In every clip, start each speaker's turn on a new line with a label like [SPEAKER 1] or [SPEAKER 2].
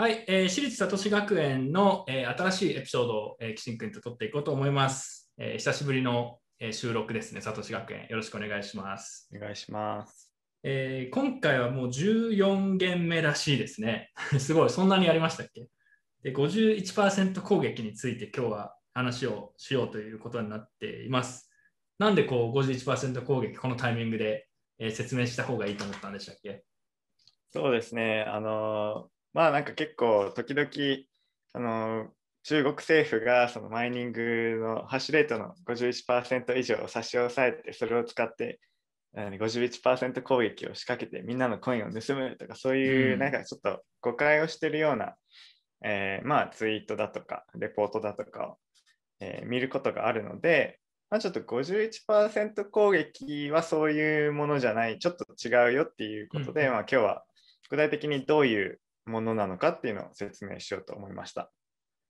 [SPEAKER 1] はい、えー、私立里志学園の、えー、新しいエピソードを、えー、岸君と撮っていこうと思います。えー、久しぶりの、えー、収録ですね、里志学園。よろしくお願いします。
[SPEAKER 2] お願いします。
[SPEAKER 1] えー、今回はもう14件目らしいですね。すごい、そんなにやりましたっけ？で ?51% 攻撃について今日は話をしようということになっています。なんでこう51%攻撃、このタイミングで、えー、説明した方がいいと思ったんでしたっけ？
[SPEAKER 2] そうですね、あのまあなんか結構時々あの中国政府がそのマイニングのハッシュレートの51%以上を差し押さえてそれを使って51%攻撃を仕掛けてみんなのコインを盗むとかそういうなんかちょっと誤解をしてるような、うん、えー、まあツイートだとかレポートだとかを、えー、見ることがあるので、まあ、ちょっと51%攻撃はそういうものじゃないちょっと違うよっていうことで、うん、まあ、今日は具体的にどういうものなのかっていうのを説明しようと思いました。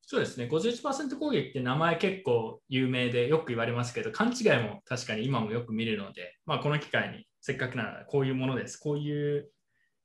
[SPEAKER 1] そうですね、51%攻撃って名前結構有名でよく言われますけど、勘違いも確かに今もよく見るので、まあ、この機会にせっかくならこういうものです、こういう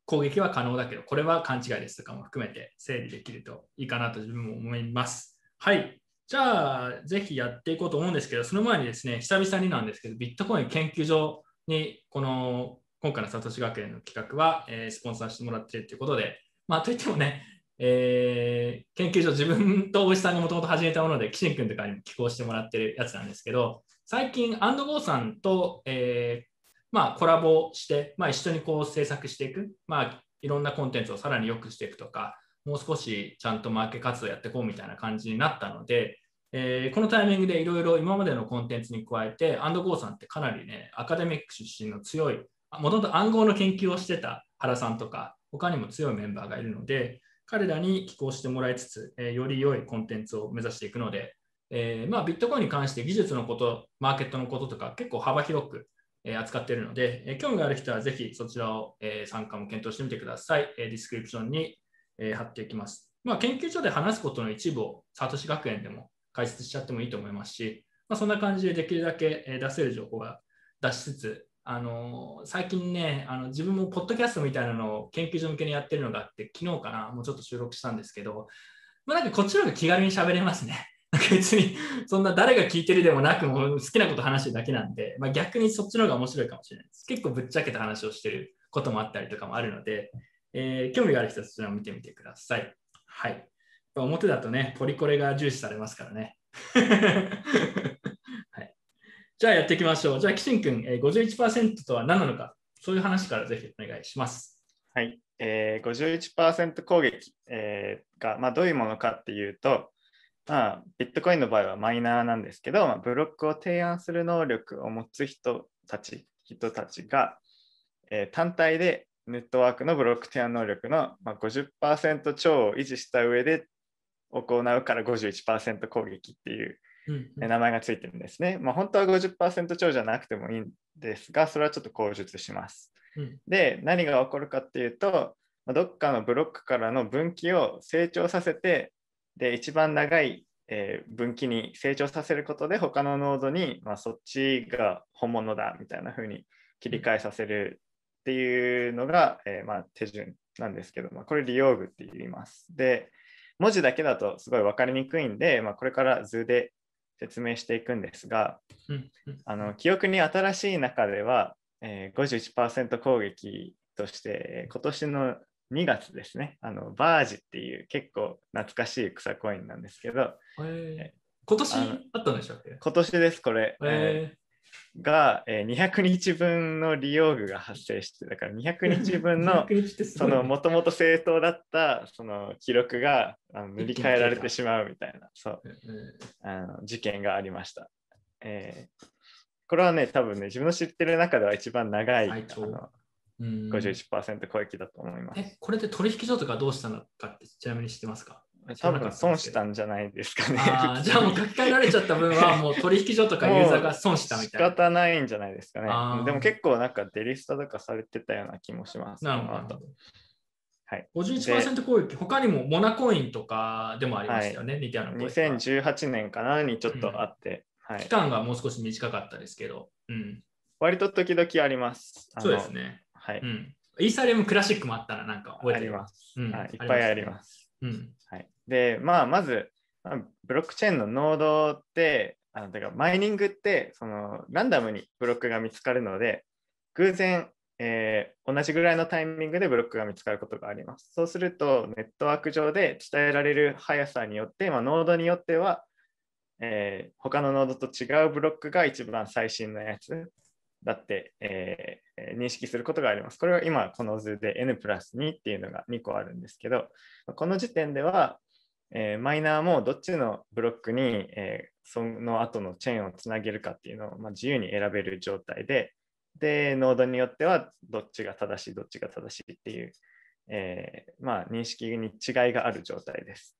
[SPEAKER 1] 攻撃は可能だけど、これは勘違いですとかも含めて整理できるといいかなと自分も思います。はい。じゃあ、ぜひやっていこうと思うんですけど、その前にですね、久々になんですけど、ビットコイン研究所に、この今回のサトシ学園の企画は、えー、スポンサーしてもらっているということで、まあ、といってもね、えー、研究所、自分と大石さんがもともと始めたもので、岸君とかにも寄稿してもらってるやつなんですけど、最近、アンドゴーさんと、えー、まあ、コラボして、まあ、一緒にこう制作していく、まあ、いろんなコンテンツをさらに良くしていくとか、もう少しちゃんとマーケ活動やっていこうみたいな感じになったので、えー、このタイミングでいろいろ今までのコンテンツに加えて、アンドゴーさんってかなりね、アカデミック出身の強い、もともと暗号の研究をしてた原さんとか、他にも強いメンバーがいるので、彼らに寄稿してもらいつつ、え、より良いコンテンツを目指していくので、えー、まあ、ビットコインに関して技術のこと、マーケットのこととか結構幅広く、え、扱っているので、え興味がある人はぜひそちらを、え参加も検討してみてください。えディスクリプションに、え貼っていきます。まあ、研究所で話すことの一部をサトシ学園でも解説しちゃってもいいと思いますし、まあ、そんな感じでできるだけ出せる情報は出しつつ、あの最近ねあの自分もポッドキャストみたいなのを研究所向けにやってるのがあって昨日かなもうちょっと収録したんですけど、まあ、なんかこっちの方が気軽に喋れますね。別にそんな誰が聞いてるでもなくも好きなこと話してるだけなんで、まあ、逆にそっちの方が面白いかもしれないです。結構ぶっちゃけた話をしてることもあったりとかもあるので、えー、興味がある人はそちらを見てみてください。はい。表だとね、ポリコレが重視されますからね。じゃあやっていきましょう。じゃあ、キシン君、え、51%とは何なのか、そういう話からぜひお願いします。
[SPEAKER 2] はい、えー、51%攻撃、えー、が、まあ、どういうものかっていうと、まあ、ビットコインの場合はマイナーなんですけど、まあ、ブロックを提案する能力を持つ人たち人たちが、えー、単体でネットワークのブロック提案能力の、まあ、50%超を維持した上で行うから51%攻撃っていう名前がついてるんですね。まあ、本当は50%超じゃなくてもいいんですが、それはちょっと口述します。うん、で、何が起こるかっていうと、どっかのブロックからの分岐を成長させて、で、一番長い、えー、分岐に成長させることで、他のノードに、まあ、そっちが本物だみたいな風に切り替えさせるっていうのが、えー、まあ、手順なんですけど、まあ、これ利用具って言います。で、文字だけだとすごい分かりにくいんで、まあ、これから図で説明していくんですが、あの記憶に新しい中では、えー、51%攻撃として今年の2月ですねあのバージっていう結構懐かしい草コインなんですけど、
[SPEAKER 1] えー、今年あったんでしたっけ？
[SPEAKER 2] 今年ですこれ、えー、が、えー、200日分の利用具が発生してだから200日分の そのもともと正当だったその記録があの塗り替えられてしまうみたいなそう、あの事件がありました、えー、これはね多分ね自分の知ってる中では一番長いあの51%攻撃だと思います。え
[SPEAKER 1] これで取引所とかどうしたのかってちなみに知ってますか？
[SPEAKER 2] 多分損したんじゃないですかね。
[SPEAKER 1] じゃあもう書き換えられちゃった分はもう取引所とかユーザーが損したみたいな。
[SPEAKER 2] 仕方ないんじゃないですかね。でも結構なんかデリストとかされてたような気もします。
[SPEAKER 1] なるほど。はい、51%攻撃、他にもモナコインとかでもありましたよね、はい、似たような
[SPEAKER 2] 2018年かなにちょっとあって、
[SPEAKER 1] うんはい、期間がもう少し短かったですけど、うん、
[SPEAKER 2] 割と時々あります。
[SPEAKER 1] そうですね。
[SPEAKER 2] はい、
[SPEAKER 1] うん。イーサリアムクラシックもあったらなんか
[SPEAKER 2] 覚えてあります、うん、はい。いっぱいあります。
[SPEAKER 1] うん。
[SPEAKER 2] で、まあ、まず、ブロックチェーンのノードって、あのだからマイニングってそのランダムにブロックが見つかるので、偶然、えー同じぐらいのタイミングでブロックが見つかることがあります。そうすると、ネットワーク上で伝えられる速さによって、まあ、ノードによっては、えー他のノードと違うブロックが一番最新のやつだって、えー認識することがあります。これは今、この図で N プラス2っていうのが2個あるんですけど、この時点では、えーマイナーもどっちのブロックに、えーその後のチェーンをつなげるかっていうのを、まあ、自由に選べる状態で、で、ノードによってはどっちが正しい、どっちが正しいっていう、えーまあ、認識に違いがある状態です。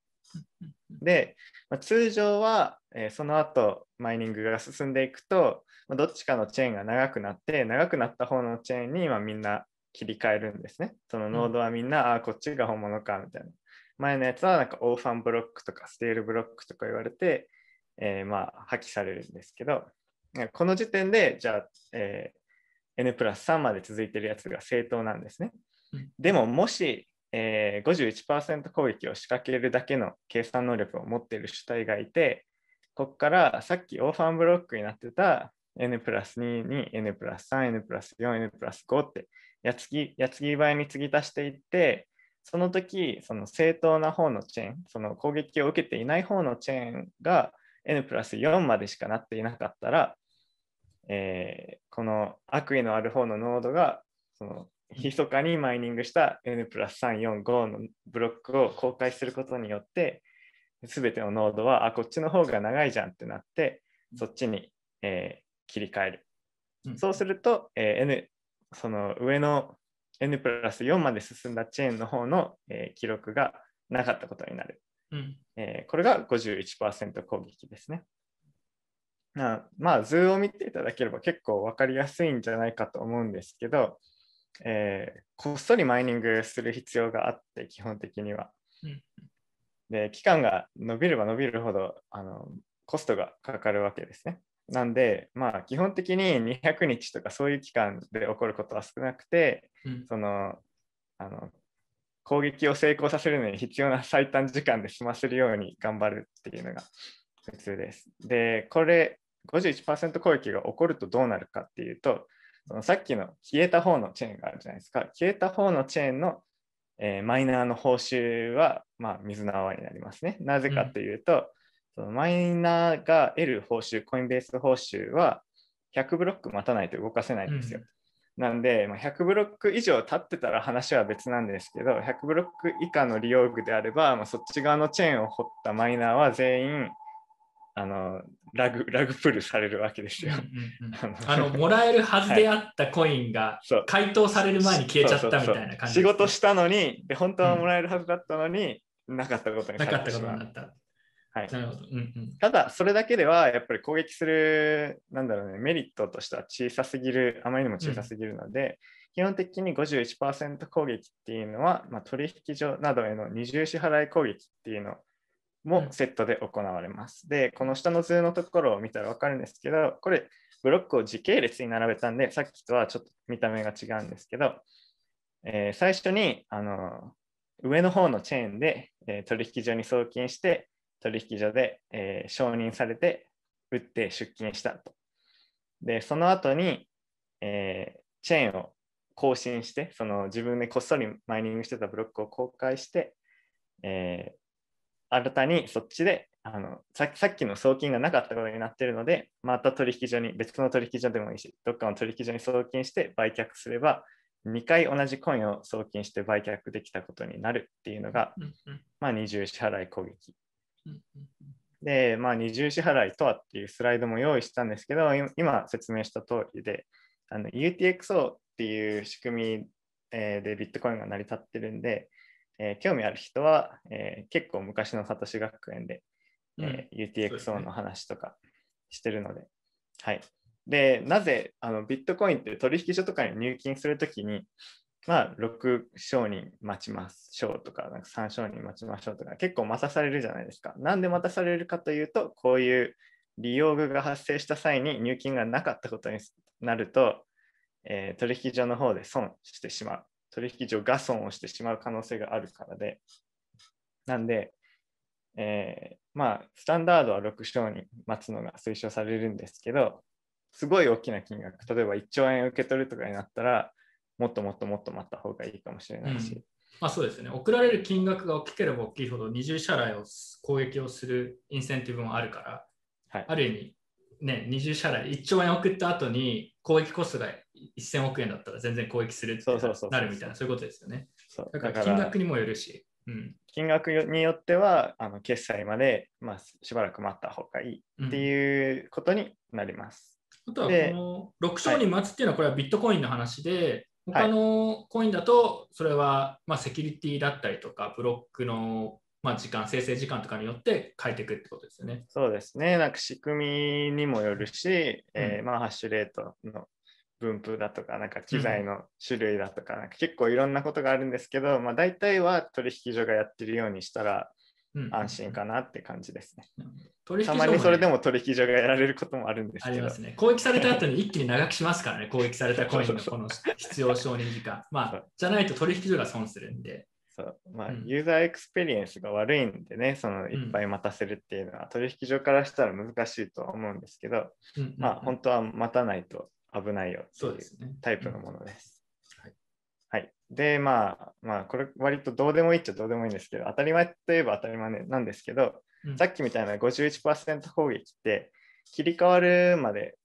[SPEAKER 2] で、まあ、通常は、えーその後マイニングが進んでいくと、まあどっちかのチェーンが長くなって、長くなった方のチェーンに、まあ、みんな切り替えるんですね。そのノードはみんな、ああ、こっちが本物かみたいな。前のやつはなんかオーファンブロックとかステールブロックとか言われて、えーまあ破棄されるんですけど、ねこの時点でじゃあ、えー N プラス3まで続いてるやつが正当なんですね
[SPEAKER 1] うん。
[SPEAKER 2] でももし、えー51%攻撃を仕掛けるだけの計算能力を持っている主体がいて、ここからさっきオーファンブロックになってた N プラス2に N プラス3、N プラス4、N プラス5ってやつぎやつぎ倍に継ぎ足していって、その時、その正当な方のチェーン、その攻撃を受けていない方のチェーンが N プラス4までしかなっていなかったら、えーこの悪意のある方のノードが、その密かにマイニングした N プラス3、4、5のブロックを公開することによって、すべてのノードは、あ、こっちの方が長いじゃんってなって、そっちに、えー切り替える。
[SPEAKER 1] うん
[SPEAKER 2] そうすると、えー N、その上の N プラス4まで進んだチェーンの方の、えー記録がなかったことになる。
[SPEAKER 1] うん。
[SPEAKER 2] えーこれが51%攻撃ですね。なまあ、図を見ていただければ結構分かりやすいんじゃないかと思うんですけど、えーこっそりマイニングする必要があって、基本的には。
[SPEAKER 1] うん
[SPEAKER 2] で、期間が伸びれば伸びるほどあのコストがかかるわけですね。なんで、まあ、基本的に200日とかそういう期間で起こることは少なくて、
[SPEAKER 1] うん。
[SPEAKER 2] そのあの攻撃を成功させるのに必要な最短時間で済ませるように頑張るっていうのが普通です。で、これ51%攻撃が起こるとどうなるかっていうと、そのさっきの消えた方のチェーンがあるじゃないですか。消えた方のチェーンの、えーマイナーの報酬は、まあ、水の泡になりますね。なぜかというと、そのマイナーが得る報酬、コインベース報酬は100ブロック待たないと動かせないんですよ。なんで、まあ、100ブロック以上経ってたら話は別なんですけど、100ブロック以下の利用具であれば、まあ、そっち側のチェーンを掘ったマイナーは全員あのラグラグプルされるわけですよ。
[SPEAKER 1] うんうんうん あの、もらえるはずであったコインが
[SPEAKER 2] そう
[SPEAKER 1] 回答される前に消えちゃったみたいな感じね、
[SPEAKER 2] 仕事したのにで、本当はもらえるはずだったのに、なかったことにさ
[SPEAKER 1] なかってたことになった。
[SPEAKER 2] はい
[SPEAKER 1] なるほど。うんうん。
[SPEAKER 2] ただ、それだけではやっぱり攻撃する、なんだろうね、メリットとしては小さすぎる、あまりにも小さすぎるので、基本的に51%攻撃っていうのは、まあ、取引所などへの二重支払い攻撃っていうのもセットで行われます。で、この下の図のところを見たら分かるんですけど、これ、ブロックを時系列に並べたんで、さっきとはちょっと見た目が違うんですけど、えー最初にあの上の方のチェーンで、えー取引所に送金して、取引所で、えー承認されて、打って出金したと。で、その後に、えーチェーンを更新して、その自分でこっそりマイニングしてたブロックを公開して、えー新たにそっちであのささっきの送金がなかったことになっているので、また取引所に、別の取引所でもいいし、どっかの取引所に送金して売却すれば、2回同じコインを送金して売却できたことになるっていうのが、まあ、二重支払い攻撃。で、まあ、二重支払いとはっていうスライドも用意したんですけど、今今説明した通りで、UTXO っていう仕組み、えーでビットコインが成り立ってるんで、えー興味ある人は、えー結構昔のサトシ学園で、えー
[SPEAKER 1] そうです
[SPEAKER 2] UTXO
[SPEAKER 1] ね。
[SPEAKER 2] の話とかしてるので、はい。で、なぜあのビットコインって取引所とかに入金するときに、まあ、6承認待ちましょうとか、なんか3承認待ちましょうとか、結構待たされるじゃないですか。なんで待たされるかというと、こういう利用具が発生した際に入金がなかったことになると、えー取引所の方で損してしまう。取引所が損をしてしまう可能性があるからで、なんで、えーまあ、スタンダードは6章に待つのが推奨されるんですけど、すごい大きな金額、例えば1兆円受け取るとかになったら、もっともっともっと待った方がいいかもしれないし、
[SPEAKER 1] うん。まあそうですね。送られる金額が大きければ大きいほど二重支払いを攻撃をするインセンティブもあるから、
[SPEAKER 2] はい。
[SPEAKER 1] ある意味、ね、二重支払い、1兆円送った後に攻撃コストが1000億円だったら全然攻撃するってなるみたいな、そういうことですよね。
[SPEAKER 2] そう。
[SPEAKER 1] だか
[SPEAKER 2] ら
[SPEAKER 1] ら金額にもよるし。うん。
[SPEAKER 2] 金額によってはあの決済まで、まあ、しばらく待った方がいいっていうことになります。
[SPEAKER 1] あとは
[SPEAKER 2] で
[SPEAKER 1] この6章に待つっていうのはこれはビットコインの話で、他のコインだとそれはまあセキュリティだったりとかブロックのまあ時間生成時間とかによって変えていくってことですよね。
[SPEAKER 2] そうですね。なんか仕組みにもよるし、えー
[SPEAKER 1] うん
[SPEAKER 2] まあ、ハッシュレートの分布だとか、なんか機材の種類だとか、なんか結構いろんなことがあるんですけど、まあ、大体は取引所がやってるようにしたら
[SPEAKER 1] うん
[SPEAKER 2] 安心かなって感じですね。
[SPEAKER 1] 取引所もね
[SPEAKER 2] たまにそれでも取引所がやられることもあるんですけど
[SPEAKER 1] ありま、すね。攻撃された後に一気に長くしますからね、攻撃されたコインのこの必要承認時間。まあ、じゃないと取引所が損するんで。
[SPEAKER 2] そうまあ
[SPEAKER 1] うん
[SPEAKER 2] ユーザーエクスペリエンスが悪いんでね、そのいっぱい待たせるっていうのは、取引所からしたら難しいとは思うんですけど、
[SPEAKER 1] うん
[SPEAKER 2] まあ本当は待たないと危ないよっていう。タイプのものです。で、まあ、まあ、これ割とどうでもいいっちゃどうでもいいんですけど、当たり前といえば当たり前なんですけど、
[SPEAKER 1] うん
[SPEAKER 2] さっきみたいな51%攻撃って切り替わるまで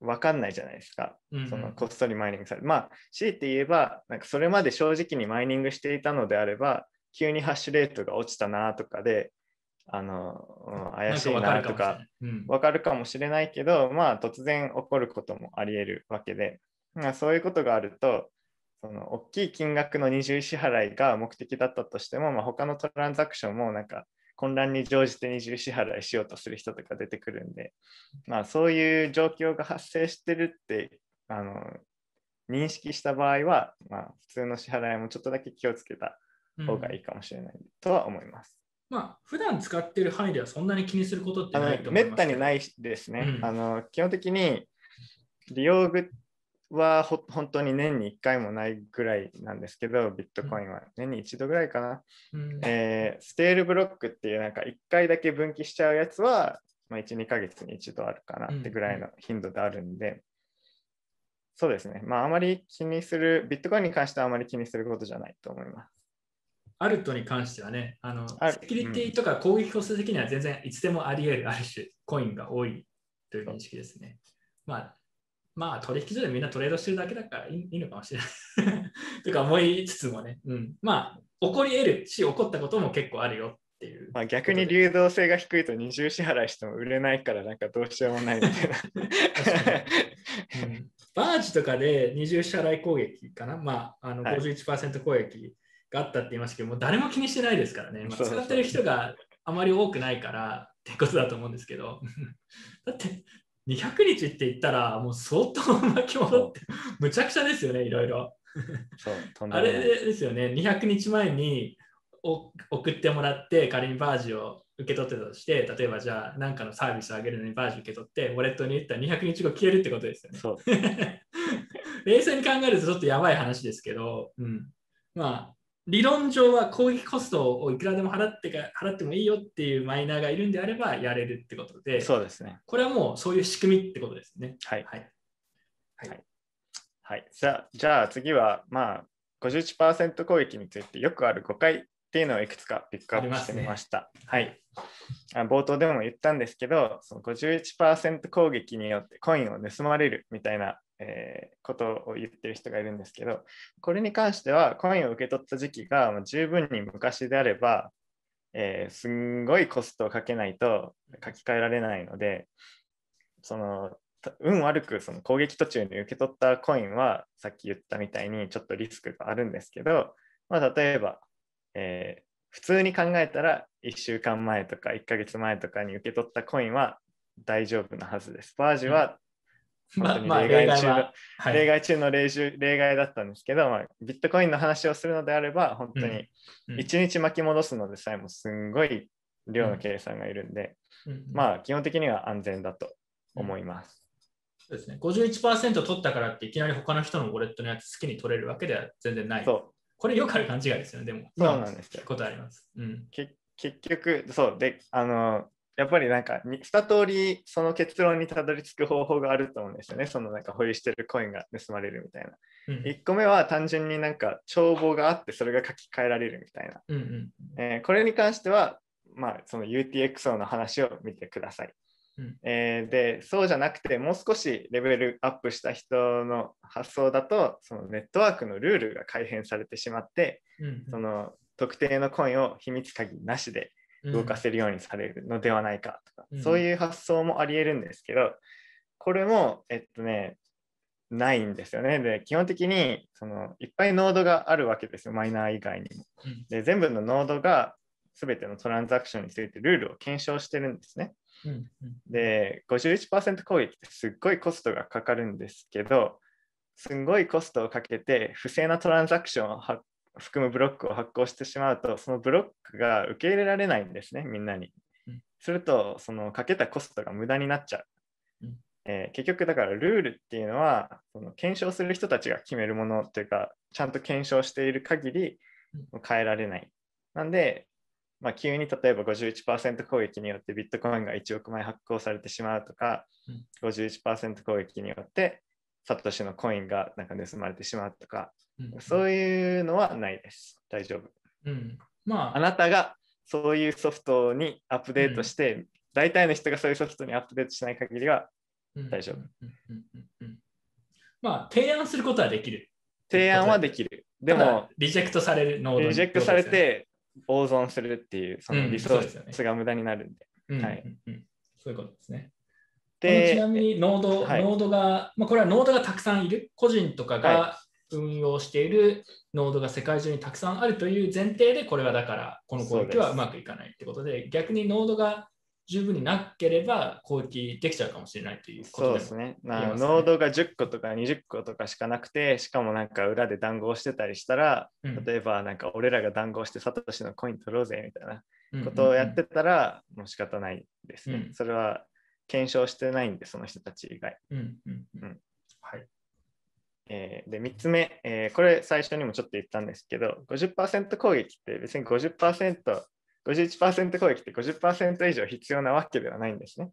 [SPEAKER 2] 分かんないじゃないですか。
[SPEAKER 1] うんうん
[SPEAKER 2] そのこっそりマイニングされる。まあ、強いて言えば、なんかそれまで正直にマイニングしていたのであれば、急にハッシュレートが落ちたなとかで、あの、うん怪しい
[SPEAKER 1] な
[SPEAKER 2] とか
[SPEAKER 1] かわかるかもしれない。
[SPEAKER 2] けど、まあ突然起こることもあり得るわけで、まあ、そういうことがあると、その大きい金額の二重支払いが目的だったとしても、まあ、他のトランザクションもなんか混乱に乗じて二重支払いしようとする人とか出てくるんで、まあ、そういう状況が発生してるってあの認識した場合は、まあ、普通の支払いもちょっとだけ気をつけた方がいいかもしれないとは思います。
[SPEAKER 1] まあ、普段使っている範囲ではそんなに気にすることってないと思
[SPEAKER 2] め
[SPEAKER 1] いますけど。
[SPEAKER 2] ったにないですね。
[SPEAKER 1] うん
[SPEAKER 2] あの基本的に利用具はほ本当に年に1回もないぐらいなんですけど、ビットコインは年に一度ぐらいかな。
[SPEAKER 1] うん
[SPEAKER 2] えーステールブロックっていうなんか1回だけ分岐しちゃうやつは、まあ、1、2ヶ月に一度あるかなってぐらいの頻度であるんで、そうですね。まああまり気にする、ビットコインに関してはあまり気にすることじゃないと思います。
[SPEAKER 1] アルトに関してはね、あのセキュリティとか攻撃コスト的には全然いつでもあり得る、ある種、コインが多いという認識ですね。まあ、まあ、取引所でみんなトレードしてるだけだからいいいいのかもしれない。とか思いつつもね、うん、まあ、起こり得るし、起こったことも結構あるよっていう。
[SPEAKER 2] まあ、逆に流動性が低いと二重支払いしても売れないからなんかどうしようもないみたいな。
[SPEAKER 1] うん。バージとかで二重支払い攻撃かな、まあ、あの
[SPEAKER 2] はい。
[SPEAKER 1] 51%攻撃があったって言いましたけど、もう誰も気にしてないですからね、まあ、使ってる人があまり多くないからってことだと思うんですけど、だって200日って言ったら、もう相当巻き戻って、むちゃくちゃですよね、いろいろ。あれですよね、200日前にお送ってもらって、仮にバージを受け取ってたとして、例えばじゃあ何かのサービスを上げるのにバージ受け取って、ウォレットに入れたら200日後消えるってことですよね。冷静に考えるとちょっとやばい話ですけど、うん、まあ理論上は攻撃コストをいくらでも払ってか払ってもいいよっていうマイナーがいるんであればやれるってことで、
[SPEAKER 2] そうですね。
[SPEAKER 1] これはもうそういう仕組みってことですね。
[SPEAKER 2] はい。
[SPEAKER 1] はい。
[SPEAKER 2] はい。じゃあ、じゃあ次は、まあ、51%攻撃についてよくある誤解っていうのをいくつかピックアップしてみました。はい。あ冒頭でも言ったんですけど、その51%攻撃によってコインを盗まれるみたいな、えーことを言ってる人がいるんですけど、これに関してはコインを受け取った時期が十分に昔であれば、えーすんごいコストをかけないと書き換えられないので、その運悪くその攻撃途中に受け取ったコインはさっき言ったみたいにちょっとリスクがあるんですけど、まあ、例えば、えー普通に考えたら1週間前とか1ヶ月前とかに受け取ったコインは大丈夫なはずです。バージは
[SPEAKER 1] まあ、
[SPEAKER 2] 例外中の、
[SPEAKER 1] は、はい、
[SPEAKER 2] 例外中の例中例外だったんですけど、まあ、ビットコインの話をするのであれば本当に
[SPEAKER 1] うん。
[SPEAKER 2] 1日巻き戻すのでさえもすんごい量の計算がいるんで、
[SPEAKER 1] うん。
[SPEAKER 2] まあ基本的には安全だと思います。
[SPEAKER 1] そうですね、51%取ったからっていきなり他の人のウォレットのやつ好きに取れるわけでは全然ない。
[SPEAKER 2] そう。
[SPEAKER 1] これよくある勘違いですよね、でも。
[SPEAKER 2] そうなんですよ。
[SPEAKER 1] ことあります。うん。
[SPEAKER 2] け結局、そう、で、あの、やっぱりなんかに2通りその結論にたどり着く方法があると思うんですよね。そのなんか保有してるコインが盗まれるみたいな。
[SPEAKER 1] うん
[SPEAKER 2] 1個目は単純になんか帳簿があってそれが書き換えられるみたいな。
[SPEAKER 1] うんうん
[SPEAKER 2] えーこれに関しては、まあ、その UTXO の話を見てください。
[SPEAKER 1] うん
[SPEAKER 2] えーで、そうじゃなくて、もう少しレベルアップした人の発想だと、そのネットワークのルールが改変されてしまって、
[SPEAKER 1] うん
[SPEAKER 2] その特定のコインを秘密鍵なしで
[SPEAKER 1] うん
[SPEAKER 2] 動かせるようにされるのではないかとか、
[SPEAKER 1] うん
[SPEAKER 2] そういう発想もありえるんですけど、これも、えっとね、ないんですよね。で、基本的にそのいっぱいノードがあるわけですよ、マイナー以外にも。
[SPEAKER 1] うん
[SPEAKER 2] で、全部のノードが全てのトランザクションについてルールを検証してるんですね。
[SPEAKER 1] うんうん
[SPEAKER 2] で、51%攻撃ってすっごいコストがかかるんですけど、すんごいコストをかけて不正なトランザクションをは含むブロックを発行してしまうと、そのブロックが受け入れられないんですね、みんなに
[SPEAKER 1] うん。
[SPEAKER 2] すると、そのかけたコストが無駄になっちゃう。
[SPEAKER 1] うん
[SPEAKER 2] えー結局だからルールっていうのはその検証する人たちが決めるものというかちゃんと検証している限り変えられない。なんで、まあ、急に例えば51%攻撃によってビットコインが1億枚発行されてしまうとか、51%攻撃によってサトシのコインがなんか盗まれてしまうとか、
[SPEAKER 1] うん
[SPEAKER 2] そういうのはないです。大丈夫。
[SPEAKER 1] うん。まあ、
[SPEAKER 2] あなたがそういうソフトにアップデートして、大体の人がそういうソフトにアップデートしない限りは
[SPEAKER 1] うん。
[SPEAKER 2] 大丈夫。
[SPEAKER 1] うん。うん。うん。うん。まあ、提案することはできる。
[SPEAKER 2] 提案はできる。でも、
[SPEAKER 1] リジェクトされるノードに
[SPEAKER 2] リジェクトされて大損するっていうそのリソースが無駄になるんで。
[SPEAKER 1] うん。
[SPEAKER 2] はい。
[SPEAKER 1] うん。うん。そういうことですね。このちなみにで、ノード、
[SPEAKER 2] はい。
[SPEAKER 1] ノードが、まあ、これはノードがたくさんいる、個人とかが
[SPEAKER 2] は
[SPEAKER 1] 運用しているノードが世界中にたくさんあるという前提で、これはだから、この攻撃はうまくいかないってことで、逆にノードが十分になければ攻撃できちゃうかもしれないということで
[SPEAKER 2] すね。な
[SPEAKER 1] 言えますね
[SPEAKER 2] ノードが10個とか20個とかしかなくて、しかもなんか裏で談合してたりしたら、
[SPEAKER 1] うん
[SPEAKER 2] 例えばなんか俺らが談合してサトシのコイン取ろうぜみたいな
[SPEAKER 1] うん
[SPEAKER 2] ことをやってたら、もう仕方ないですね。
[SPEAKER 1] うん
[SPEAKER 2] それは検証してないんで、その人たち以外。
[SPEAKER 1] うんうんうん。
[SPEAKER 2] えーで、3つ目、えーこれ最初にもちょっと言ったんですけど、50%攻撃って別に50%、51%攻撃って50%以上必要なわけではないんですね。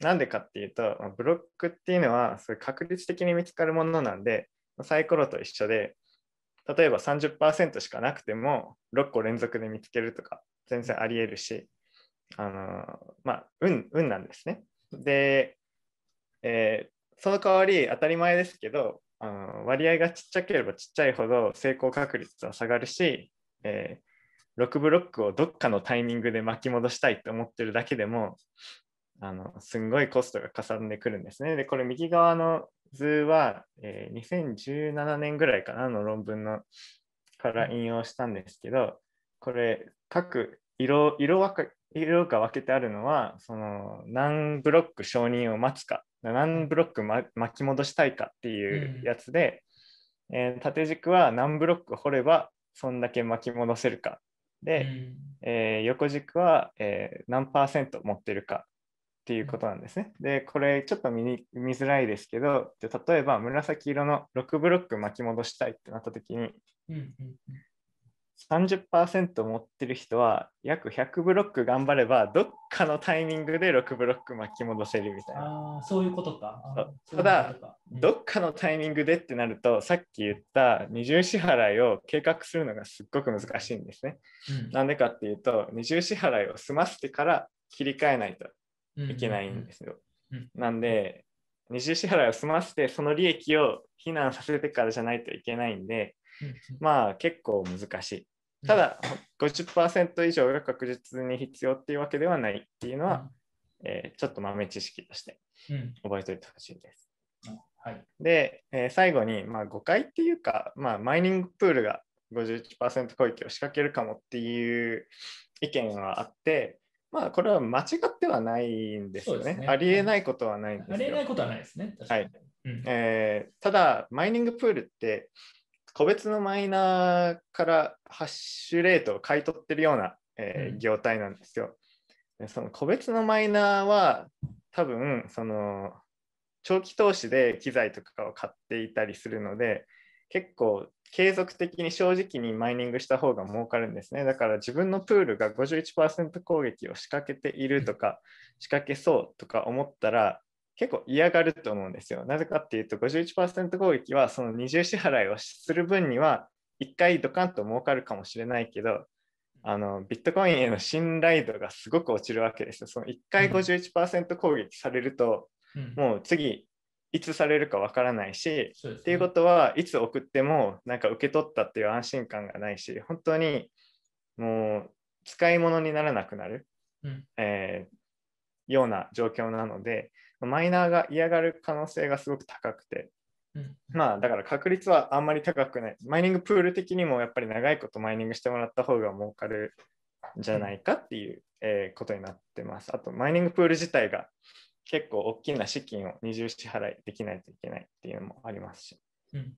[SPEAKER 2] なんでかっていうと、ブロックっていうのはそういう確率的に見つかるものなんで、サイコロと一緒で、例えば30%しかなくても6個連続で見つけるとか全然あり得るし、あのまあ、運、運なんですね。で、えーその代わり当たり前ですけど、あの割合がちっちゃければちっちゃいほど成功確率は下がるし、えー、6ブロックをどっかのタイミングで巻き戻したいと思ってるだけでも、あのすんごいコストがかさんでくるんですね。で、これ右側の図は、えー2017年ぐらいかなの論文のから引用したんですけど、これ各色色分か色が分けてあるのは、その何ブロック承認を待つか、何ブロック、ま、巻き戻したいかっていうやつで、えー縦軸は何ブロック掘ればそんだけ巻き戻せるか。で、
[SPEAKER 1] うん
[SPEAKER 2] えー横軸は、えー何パーセント持ってるかっていうことなんですね。で、これちょっと見に見づらいですけど、例えば紫色の6ブロック巻き戻したいってなった時に、
[SPEAKER 1] うんうん
[SPEAKER 2] 30%持ってる人は約100ブロック頑張ればどっかのタイミングで6ブロック巻き戻せるみたいな。
[SPEAKER 1] ああ、そういうことか。
[SPEAKER 2] ただ
[SPEAKER 1] うん
[SPEAKER 2] どっかのタイミングでってなるとさっき言った二重支払いを計画するのがすっごく難しいんですね。
[SPEAKER 1] うん
[SPEAKER 2] なんでかっていうと二重支払いを済ませてから切り替えないといけないんですよ。
[SPEAKER 1] うん
[SPEAKER 2] なんで二重支払いを済ませてその利益を避難させてからじゃないといけないんで まあ結構難しい。ただ50%以上が確実に必要っていうわけではないっていうのは、えーちょっと豆知識として
[SPEAKER 1] うん
[SPEAKER 2] 覚えておいてほしいです。
[SPEAKER 1] うんはい。
[SPEAKER 2] で、えー最後に、まあ、誤解っていうか、まあ、マイニングプールが51%攻撃を仕掛けるかもっていう意見はあって、まあ、これは間違ってはないんですよね。
[SPEAKER 1] ね
[SPEAKER 2] ありえないことはないんですよ。
[SPEAKER 1] ありえないことはないですね。確かにうん
[SPEAKER 2] えーただ、マイニングプールって、個別のマイナーからハッシュレートを買い取ってるような、えー
[SPEAKER 1] うん
[SPEAKER 2] 業態なんですよ。でその個別のマイナーは多分その長期投資で機材とかを買っていたりするので結構継続的に正直にマイニングした方が儲かるんですね。だから自分のプールが51%攻撃を仕掛けているとか、仕掛けそうとか思ったら結構嫌がると思うんですよ。なぜかっていうと51%攻撃はその二重支払いをする分には1回ドカンと儲かるかもしれないけどあのビットコインへの信頼度がすごく落ちるわけですよ。その1回51%攻撃されると、
[SPEAKER 1] うん
[SPEAKER 2] もう次いつされるかわからないし、
[SPEAKER 1] ね
[SPEAKER 2] っていうことはいつ送ってもなんか受け取ったっていう安心感がないし本当にもう使い物にならなくなる、
[SPEAKER 1] うん
[SPEAKER 2] えーような状況なのでマイナーが嫌がる可能性がすごく高くて。
[SPEAKER 1] うん。
[SPEAKER 2] まあだから確率はあんまり高くない。マイニングプール的にもやっぱり長いことマイニングしてもらった方が儲かるんじゃないかっていう、えーことになってます。あとマイニングプール自体が結構大きな資金を二重支払いできないといけないっていうのもありますし。
[SPEAKER 1] うん。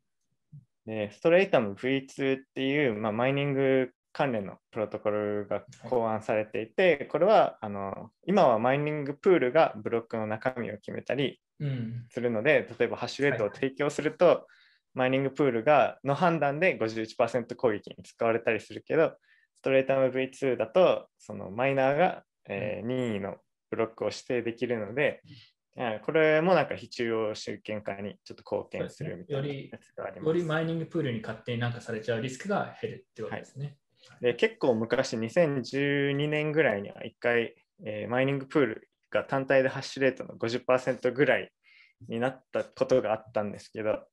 [SPEAKER 2] で、ストレイタム V2 っていう、まあ、マイニング関連のプロトコルが考案されていて、これはあの今はマイニングプールがブロックの中身を決めたり
[SPEAKER 1] うん。
[SPEAKER 2] するので、例えばハッシュレートを
[SPEAKER 1] はい
[SPEAKER 2] 提供すると、マイニングプールがの判断で51%攻撃に使われたりするけど、ストレータム V2 だと、そのマイナーが、えー任意のブロックを指定できるので、えーこれもなんか非中央集権化にちょっと貢献するみたいなやつがあります。
[SPEAKER 1] よりマイニングプールに勝手になんかされちゃうリスクが減るってことですね。
[SPEAKER 2] で結構昔、2012年ぐらいには1回、えーマイニングプールが単体でハッシュレートの50%ぐらいになったことがあったんですけど、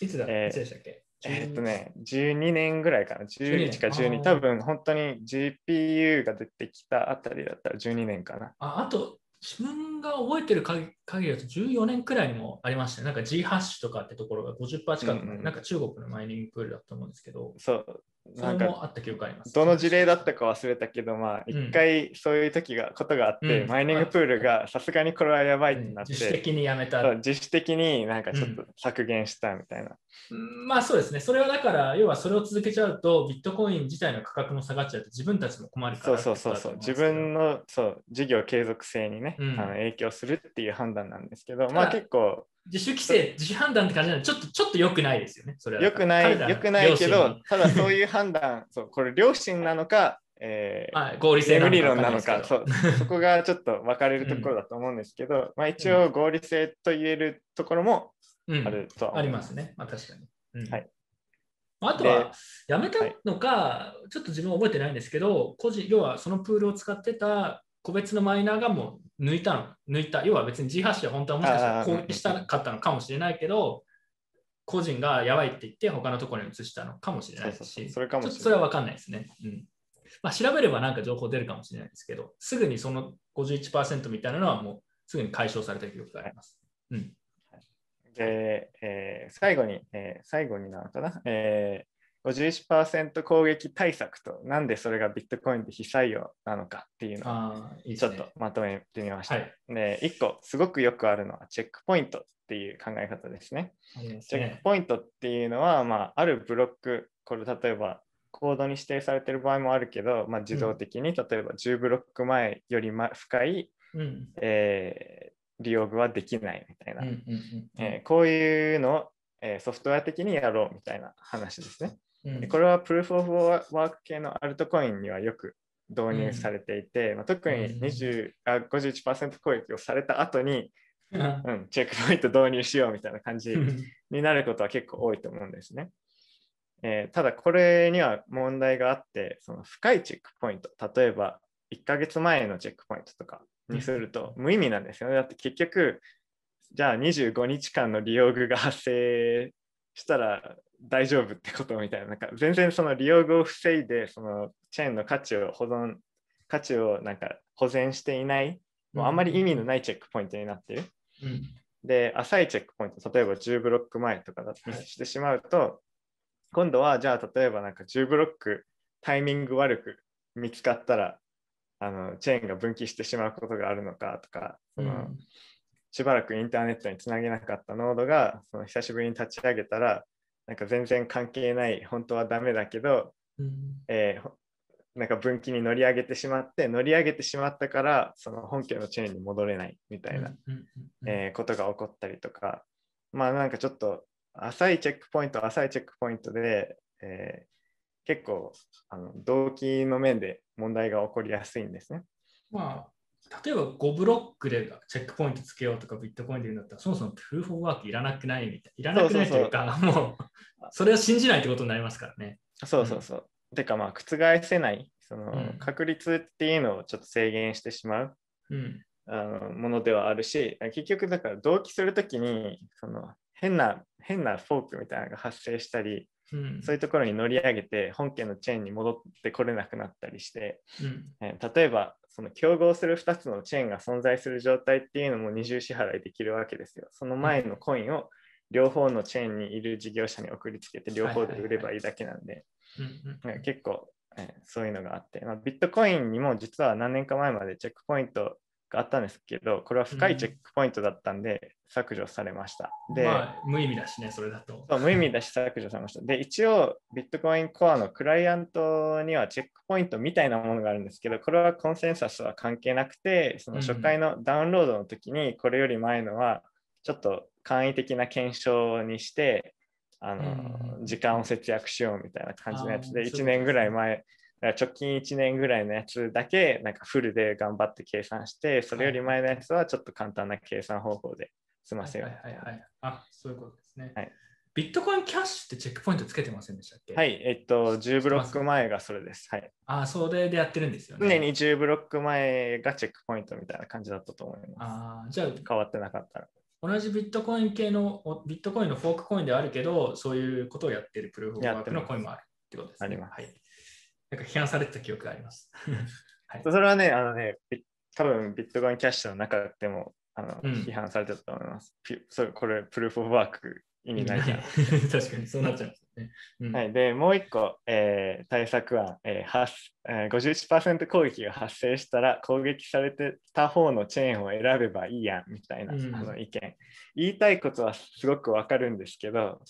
[SPEAKER 1] いつだ、
[SPEAKER 2] えー
[SPEAKER 1] いつでしたっけ？
[SPEAKER 2] えーっとね、12年ぐらいかな、11か
[SPEAKER 1] 12年。
[SPEAKER 2] 12、多分本当に GPU が出てきたあたりだったら12年かな。
[SPEAKER 1] ああと、自分が覚えてる限限りだと14年くらいにもありましたね。なんか G ハッシュとかってところが50%近く、
[SPEAKER 2] うんうん
[SPEAKER 1] なんか中国のマイニングプールだと思うんですけど、
[SPEAKER 2] そう、
[SPEAKER 1] そ
[SPEAKER 2] なんか
[SPEAKER 1] あった記憶あります。
[SPEAKER 2] どの事例だったか忘れたけど、まあ、
[SPEAKER 1] うん
[SPEAKER 2] 一回そういう時が、ことがあって、
[SPEAKER 1] うん
[SPEAKER 2] マイニングプールがさすがにこれはやばいってなって、
[SPEAKER 1] 自主的にやめた。
[SPEAKER 2] 自主的になんかちょっと削減したみたいな。
[SPEAKER 1] うんまあそうですね。それはだから、要はそれを続けちゃうと、ビットコイン自体の価格も下がっちゃうと自分たちも困るか
[SPEAKER 2] そう
[SPEAKER 1] ら
[SPEAKER 2] そうそうそう。自分のそう事業継続性にね、
[SPEAKER 1] うん
[SPEAKER 2] あの影響するっていう判断なんですけど、
[SPEAKER 1] だ
[SPEAKER 2] まあ結構
[SPEAKER 1] 自主規制、自主判断って感じなの。で、ちょっとちょっと良くないですよね。それは。
[SPEAKER 2] 良くない、良くないけ
[SPEAKER 1] 良
[SPEAKER 2] ど
[SPEAKER 1] 心、
[SPEAKER 2] ただそういう判断、そうこれ良心なのか、えー
[SPEAKER 1] はい、合理性
[SPEAKER 2] 理論なのか、
[SPEAKER 1] わ
[SPEAKER 2] そう そこがちょっと分かれるところだと思うんですけど、まあ一応合理性と言えるところも
[SPEAKER 1] うん。
[SPEAKER 2] あるとは思います。
[SPEAKER 1] ありますね。まあ確かに。うん。
[SPEAKER 2] はい。
[SPEAKER 1] あとは、やめたのか、ちょっと自分は覚えてないんですけど、個人、要はそのプールを使ってた個別のマイナーがもう抜いたの、抜いた。要は別に G ハッシュは本当はもしかしたら攻撃したかったのかもしれないけど、個人がやばいって言って他のところに移したのかもしれないですし、
[SPEAKER 2] それかも
[SPEAKER 1] それは分かんないですね。うんまあ、調べればなんか情報出るかもしれないですけど、すぐにその51%みたいなのはもうすぐに解消された記憶があります。うん。
[SPEAKER 2] で、えー最後に、えー最後になのかな、えー、51%攻撃対策と、なんでそれがビットコインで非採用なのかっていうのをちょ。っとまとめてみました。
[SPEAKER 1] はい。
[SPEAKER 2] で、1個すごくよくあるのはチェックポイントっていう考え方ですね。
[SPEAKER 1] す
[SPEAKER 2] チェック
[SPEAKER 1] ね。
[SPEAKER 2] ポイントっていうのは、まあ、あるブロック、これ例えばコードに指定されている場合もあるけど、まあ、自動的に、例えば10ブロック前より、ま、深い、
[SPEAKER 1] うん。
[SPEAKER 2] えー利用具はできないみたいな、こういうのを、えーソフトウェア的にやろうみたいな話ですね。これはプルーフオブワーク系のアルトコインにはよく導入されていて、まあ、特に20あ51%攻撃をされた後に、うん、チェックポイント導入しようみたいな感じになることは結構多いと思うんですね。えーただこれには問題があって、その深いチェックポイント、例えば1ヶ月前のチェックポイントとかにすると無意味なんですよね。だって結局、じゃあ25日間の利用具が発生したら大丈夫ってことみたいな、なんか全然その利用具を防いで、そのチェーンの価値を保存、価値をなんか保全していない、もうあんまり意味のないチェックポイントになってる。
[SPEAKER 1] うん。
[SPEAKER 2] で、浅いチェックポイント、例えば10ブロック前とかだと
[SPEAKER 1] はい。
[SPEAKER 2] してしまうと、今度はじゃあ例えばなんか10ブロックタイミング悪く見つかったら、あのチェーンが分岐してしまうことがあるのかとか、そのしばらくインターネットにつなげなかったノードがその久しぶりに立ち上げたら、なんか全然関係ない、本当はダメだけど、
[SPEAKER 1] うん。
[SPEAKER 2] えーほなんか分岐に乗り上げてしまって、乗り上げてしまったから、その本家のチェーンに戻れないみたいなえーことが起こったりとか、まあなんかちょっと浅いチェックポイント、浅いチェックポイントで、えー結構あの動機の面で問題が起こりやすいんですね。
[SPEAKER 1] まあ、例えば5ブロックでチェックポイントつけようとかビットコインで言うんだったら、そもそもプルーフ・オブ・ワークいらなくないみたいいらなくないというか、もう、それを信じないってことになりますからね。
[SPEAKER 2] そうそうそう。てかまあ覆せないその
[SPEAKER 1] うん
[SPEAKER 2] 確率っていうのをちょっと制限してしまう
[SPEAKER 1] うん。
[SPEAKER 2] あのものではあるし結局だから同期するときにその変な変なフォークみたいなのが発生したり
[SPEAKER 1] うん。
[SPEAKER 2] そういうところに乗り上げて本家のチェーンに戻ってこれなくなったりして、
[SPEAKER 1] うん。
[SPEAKER 2] えー例えばその競合する2つのチェーンが存在する状態っていうのも二重支払いできるわけですよ。その前のコインを両方のチェーンにいる事業者に送りつけて両方で売ればいいだけなんで、結構、えーそういうのがあって、まあ、ビットコインにも実は何年か前までチェックポイントがあったんですけど、これは深いチェックポイントだったんで削除されました。で、
[SPEAKER 1] まあ、無意味だしね、それだと。
[SPEAKER 2] そう無意味だし削除されました。で、一応、ビットコインコアのクライアントにはチェックポイントみたいなものがあるんですけど、これはコンセンサスは関係なくて、その初回のダウンロードの時に、これより前のは、ちょっと簡易的な検証にして、あの
[SPEAKER 1] うん
[SPEAKER 2] 時間を節約しようみたいな感じのやつで、
[SPEAKER 1] あー
[SPEAKER 2] 1年ぐらい前、直近1年ぐらいのやつだけ、なんかフルで頑張って計算して、それより前のやつはちょっと簡単な計算方法で済ませよう。
[SPEAKER 1] はいはいはい。あ、そういうことですね。
[SPEAKER 2] はい
[SPEAKER 1] ビットコインキャッシュってチェックポイントつけてませんでしたっけ？
[SPEAKER 2] はい、えっと、10ブロック前がそれです。はい。
[SPEAKER 1] あ、それでやってるんですよね。
[SPEAKER 2] 常に10ブロック前がチェックポイントみたいな感じだったと思います。
[SPEAKER 1] あーじゃあ、
[SPEAKER 2] 変わってなかったら。
[SPEAKER 1] 同じビットコイン系のおビットコインのフォークコインであるけど、そういうことをやってるプルーフ・オブ・ワークのコインもあるってことですね。
[SPEAKER 2] あります
[SPEAKER 1] はい。なんか批判されてた記憶があります。はい
[SPEAKER 2] それはね、あのね、ビ多分ビットコインキャッシュの中でもあの、
[SPEAKER 1] うん
[SPEAKER 2] 批判されてたと思います。ピそうこれ、プルーフ・オブ・ワーク意味ないじゃん。
[SPEAKER 1] 確かにそうなっちゃいますよね。うん
[SPEAKER 2] はい、で、もう一個、えー対策案、えー発えー、51%攻撃が発生したら攻撃されてた方のチェーンを選べばいいやんみたいな、
[SPEAKER 1] うん
[SPEAKER 2] あの意見。言いたいことはすごくわかるんですけど、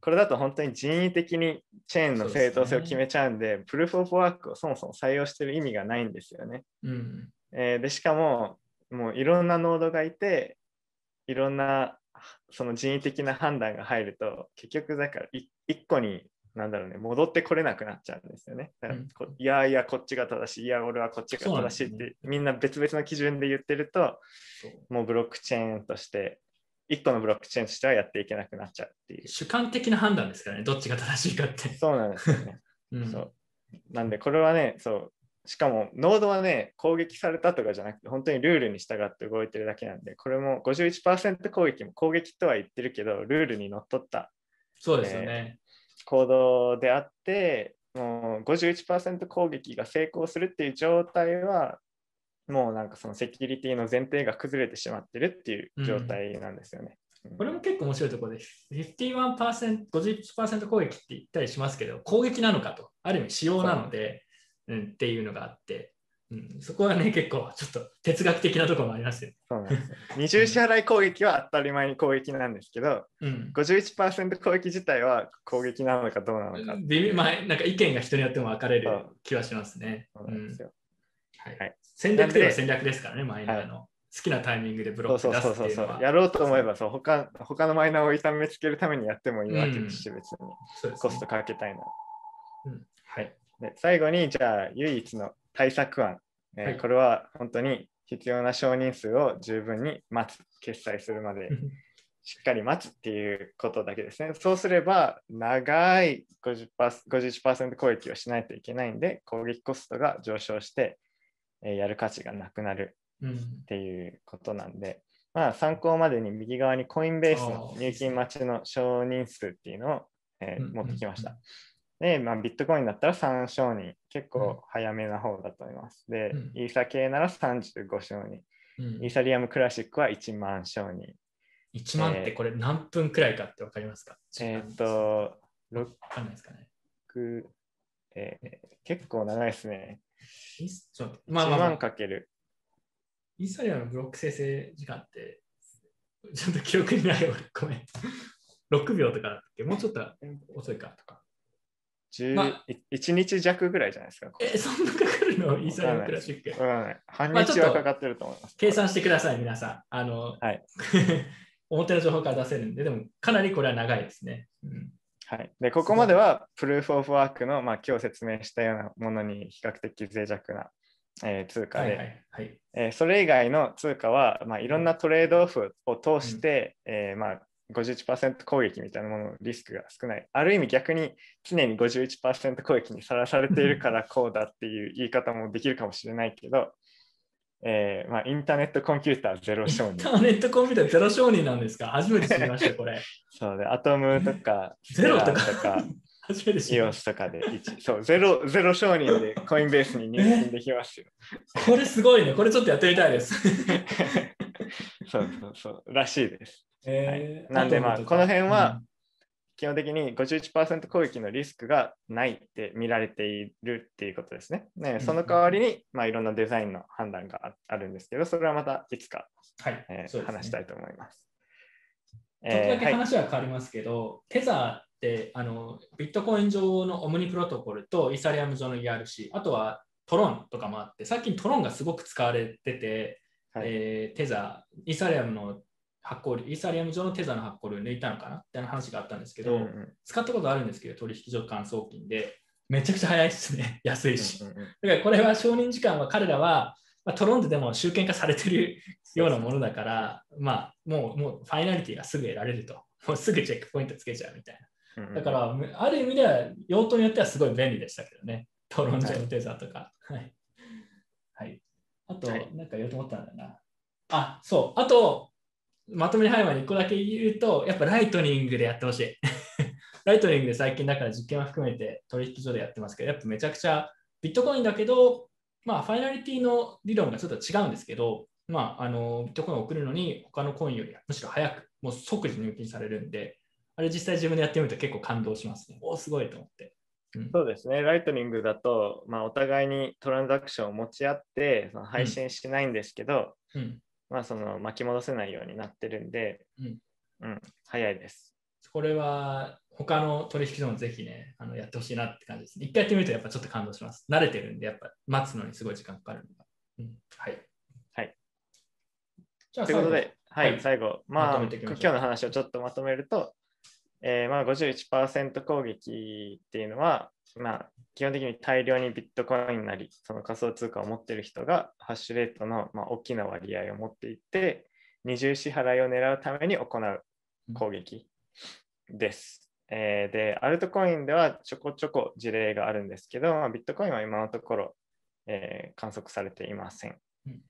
[SPEAKER 2] これだと本当に人為的にチェーンの正当性を決めちゃうんで、プルーフ・オブ・ワークをそもそも採用してる意味がないんですよね。
[SPEAKER 1] うん。
[SPEAKER 2] えーで、しかも、もういろんなノードがいて、いろんなその人為的な判断が入ると、結局だからい一個に、なんだろうね、戻ってこれなくなっちゃうんですよね。だからこいやいや、こっちが正しい、いや、俺はこっちが正しいって、みんな別々の基準で言ってると、もうブロックチェーンとして、一個のブロックチェーンとしてはやっていけなくなっちゃうっていう。
[SPEAKER 1] 主観的な判断ですからね、どっちが正しいかって。
[SPEAKER 2] そうなんですよね。
[SPEAKER 1] うん
[SPEAKER 2] そうなんで、これはね、そう、しかも、ノードはね、攻撃されたとかじゃなくて、本当にルールに従って動いてるだけなんで、これも51%攻撃も攻撃とは言ってるけど、ルールにのっとった
[SPEAKER 1] そうですよね。
[SPEAKER 2] 行動であって、もう51%攻撃が成功するっていう状態は、もうなんかそのセキュリティの前提が崩れてしまってるっていう状態なんですよね。うん
[SPEAKER 1] これも結構面白いところで、51%、51%攻撃って言ったりしますけど、攻撃なのかと、ある意味仕様なので、うん、っていうのがあって、うん、そこはね、結構ちょっと哲学的なところもありますよね。
[SPEAKER 2] そうなんですよ。二重支払い攻撃は当たり前に攻撃なんですけど、
[SPEAKER 1] うん
[SPEAKER 2] 51%攻撃自体は攻撃なのかどうなのか
[SPEAKER 1] まあ、なんか意見が人によっても分かれる気はしますね。
[SPEAKER 2] そうなんですよ。
[SPEAKER 1] はい。
[SPEAKER 2] はい。
[SPEAKER 1] 戦略
[SPEAKER 2] で
[SPEAKER 1] 戦略ですからね、マイナーの。好きなタイミングでブロック出すっていうのは。
[SPEAKER 2] やろうと思えばそう他他のマイナーを痛めつけるためにやってもいいわけですし、別に。
[SPEAKER 1] そうですね。
[SPEAKER 2] コストかけたいな。
[SPEAKER 1] うん。
[SPEAKER 2] はい、で最後にじゃあ唯一の対策案、えー
[SPEAKER 1] はい。
[SPEAKER 2] これは本当に必要な承認数を十分に待つ決済するまでしっかり待つっていうことだけですね。そうすれば長い50% 51%攻撃をしないといけないんで攻撃コストが上昇して、えーやる価値がなくなる
[SPEAKER 1] うん
[SPEAKER 2] っていうことなんで、まあ、参考までに右側にコインベースの入金待ちの承認数っていうのを、えー
[SPEAKER 1] うん
[SPEAKER 2] 持ってきました。で、まあ、ビットコインだったら3承認、結構早めな方だと思います。で、
[SPEAKER 1] うん
[SPEAKER 2] イーサ系なら35承認、
[SPEAKER 1] うん
[SPEAKER 2] イーサリアムクラシックは1万承認。
[SPEAKER 1] 1万ってこれ何分くらいかって分かりますか？
[SPEAKER 2] えーっ、と、
[SPEAKER 1] 分かんないですか？ね。
[SPEAKER 2] 6、えー結構長いですね。
[SPEAKER 1] ちょっと
[SPEAKER 2] 1
[SPEAKER 1] まあまあ、ま
[SPEAKER 2] 万
[SPEAKER 1] あ、
[SPEAKER 2] かける。
[SPEAKER 1] イーサリアムのブロック生成時間って、ちょっと記憶にない俺、ごめん。6秒とかだっけ？もうちょっと遅いかとか。
[SPEAKER 2] 10
[SPEAKER 1] ま
[SPEAKER 2] 1日弱ぐらいじゃないですか？
[SPEAKER 1] え、そんなかかるの？イーサリアムクラシック。
[SPEAKER 2] 半日はかかってると思います。
[SPEAKER 1] 計算してください、皆さん。あの、
[SPEAKER 2] はい
[SPEAKER 1] 表の情報から出せるんで、でもかなりこれは長いですね。うん
[SPEAKER 2] はい、でここまではプルーフ・オブ・ワークの、まあ、今日説明したようなものに比較的脆弱な、えー通貨で、
[SPEAKER 1] はいはいはい。
[SPEAKER 2] えーそれ以外の通貨は、まあ、いろんなトレードオフを通して、えーまあ、51%攻撃みたいなもののリスクが少ない。ある意味逆に常に51%攻撃にさらされているからこうだっていう言い方もできるかもしれないけど、えーまあ、インターネットコンピューターゼロ承認
[SPEAKER 1] インタ。ーネットコンピューターゼロ承認なんですか？初めて知りました、これ。
[SPEAKER 2] そうで、アトムとか、
[SPEAKER 1] ゼロとか？
[SPEAKER 2] とか、
[SPEAKER 1] 初めて知りまし
[SPEAKER 2] EOS とかで1、そう、ゼロ、ゼロ承認でコインベースに入金できますよ。
[SPEAKER 1] た。これすごいね。これちょっとやってみたいです。
[SPEAKER 2] そうそうそう、らしいです。
[SPEAKER 1] えー
[SPEAKER 2] なんでまあこの辺は、基本的に51%攻撃のリスクがないって見られているっていうことですね。ね
[SPEAKER 1] ん
[SPEAKER 2] その代わりに、まあ、いろんなデザインの判断がああるんですけど、それはまたいつか、
[SPEAKER 1] はい、
[SPEAKER 2] えー
[SPEAKER 1] ね
[SPEAKER 2] 話したいと思います。
[SPEAKER 1] ちょっとだけ
[SPEAKER 2] えーはい、
[SPEAKER 1] 話は変わりますけど、テザーってあのビットコイン上のオムニプロトコルとイーサリアム上の ERC、あとはトロンとかもあって、最近トロンがすごく使われてて、
[SPEAKER 2] はい
[SPEAKER 1] えーテザー、イーサリアムの発行量、イーサリアム上のテザーの発行量を抜いたのかな？っていう話があったんですけど、
[SPEAKER 2] うんうん
[SPEAKER 1] 使ったことあるんですけど、取引所間送金で、めちゃくちゃ早いですね、安いし。だからこれは承認時間は彼らは、まあ、トロントでも集権化されてるようなものだから、まあ、もうもうファイナリティがすぐ得られると。もうすぐチェックポイントつけちゃうみたいな。だから、ある意味では用途によってはすごい便利でしたけどね。トロン上のテザーとか。はい。はい。あと、
[SPEAKER 2] はい
[SPEAKER 1] なんか言おうと思ったんだよな。あ、そう。あと、まとめに入る前に1個だけ言うと、やっぱライトニングでやってほしい。ライトニングで最近だから実験は含めて取引所でやってますけど、やっぱめちゃくちゃビットコインだけど、まあ、ファイナリティの理論がちょっと違うんですけど、まあ、あのビットコインを送るのに他のコインよりむしろ早く、もう即時入金されるんで、あれ実際自分でやってみると結構感動しますね。おすごいと思って。うん
[SPEAKER 2] そうですね、ライトニングだと、まあ、お互いにトランザクションを持ち合ってその配信しないんですけど、
[SPEAKER 1] うん、
[SPEAKER 2] まあ、その巻き戻せないようになってるんで、
[SPEAKER 1] うん
[SPEAKER 2] うん、早いです。
[SPEAKER 1] これは他の取引所もぜひね、あのやってほしいなって感じです。一回やってみるとやっぱちょっと感動します。慣れてるんで、やっぱ待つのにすごい時間かかるのが。うん、はい。
[SPEAKER 2] はい。
[SPEAKER 1] じゃあ
[SPEAKER 2] ということで、はい、
[SPEAKER 1] はい
[SPEAKER 2] 最後、まあ、
[SPEAKER 1] まま
[SPEAKER 2] 今日の話をちょっとまとめると、えーまあ、51%攻撃っていうのは、まあ、基本的に大量にビットコインなり、その仮想通貨を持っている人が、ハッシュレートの、まあ、大きな割合を持っていて、二重支払いを狙うために行う攻撃です。えーで、アルトコインではちょこちょこ事例があるんですけど、まあ、ビットコインは今のところ、えー観測されていません。
[SPEAKER 1] うん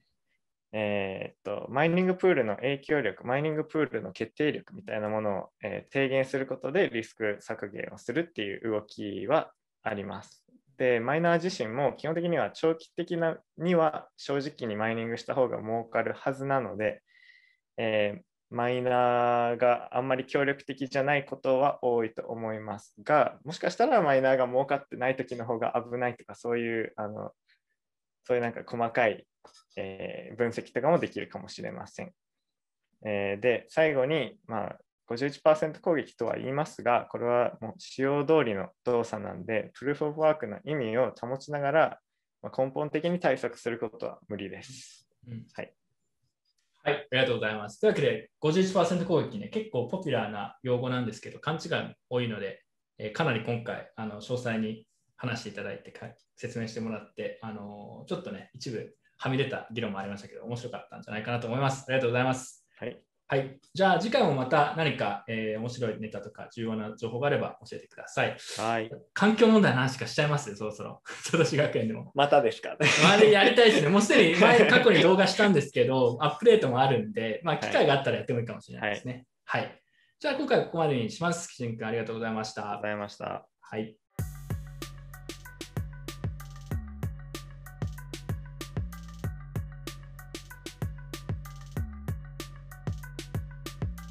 [SPEAKER 2] えーっと、マイニングプールの影響力、マイニングプールの決定力みたいなものを、えー低減することでリスク削減をするっていう動きはあります。で、マイナー自身も基本的には長期的なには正直にマイニングした方が儲かるはずなので、えーマイナーがあんまり協力的じゃないことは多いと思いますが、もしかしたらマイナーが儲かってない時の方が危ないとか、そういう、あのそういうなんか細かい、えー分析とかもできるかもしれません。えーで、最後に、まあ、51%攻撃とは言いますが、これはもう使用通りの動作なんで、プルーフ・オブ・ワークの意味を保ちながら、まあ根本的に対策することは無理です。
[SPEAKER 1] うん
[SPEAKER 2] はい。
[SPEAKER 1] はい、ありがとうございます。というわけで、51%攻撃ね、結構ポピュラーな用語なんですけど、勘違いも多いので、えーかなり今回、あの詳細に話していただいて、か説明してもらって、あのーちょっとね、一部はみ出た議論もありましたけど、面白かったんじゃないかなと思います。ありがとうございます。
[SPEAKER 2] はい。
[SPEAKER 1] はい、じゃあ次回もまた何か、えー面白いネタとか重要な情報があれば教えてください。
[SPEAKER 2] はい。
[SPEAKER 1] 環境問題の話しかしちゃいますよ、そろそろ。佐渡市学園でも。
[SPEAKER 2] またですか
[SPEAKER 1] まあでやりたいですね。もうすでに前、過去に動画したんですけど、アップデートもあるんで、まあ、機会があったらやってもいいかもしれないですね。はい。じゃあ、今回はここまでにします。きちんくん、ありがとうございました
[SPEAKER 2] ありがとうご。ざいました。
[SPEAKER 1] はい。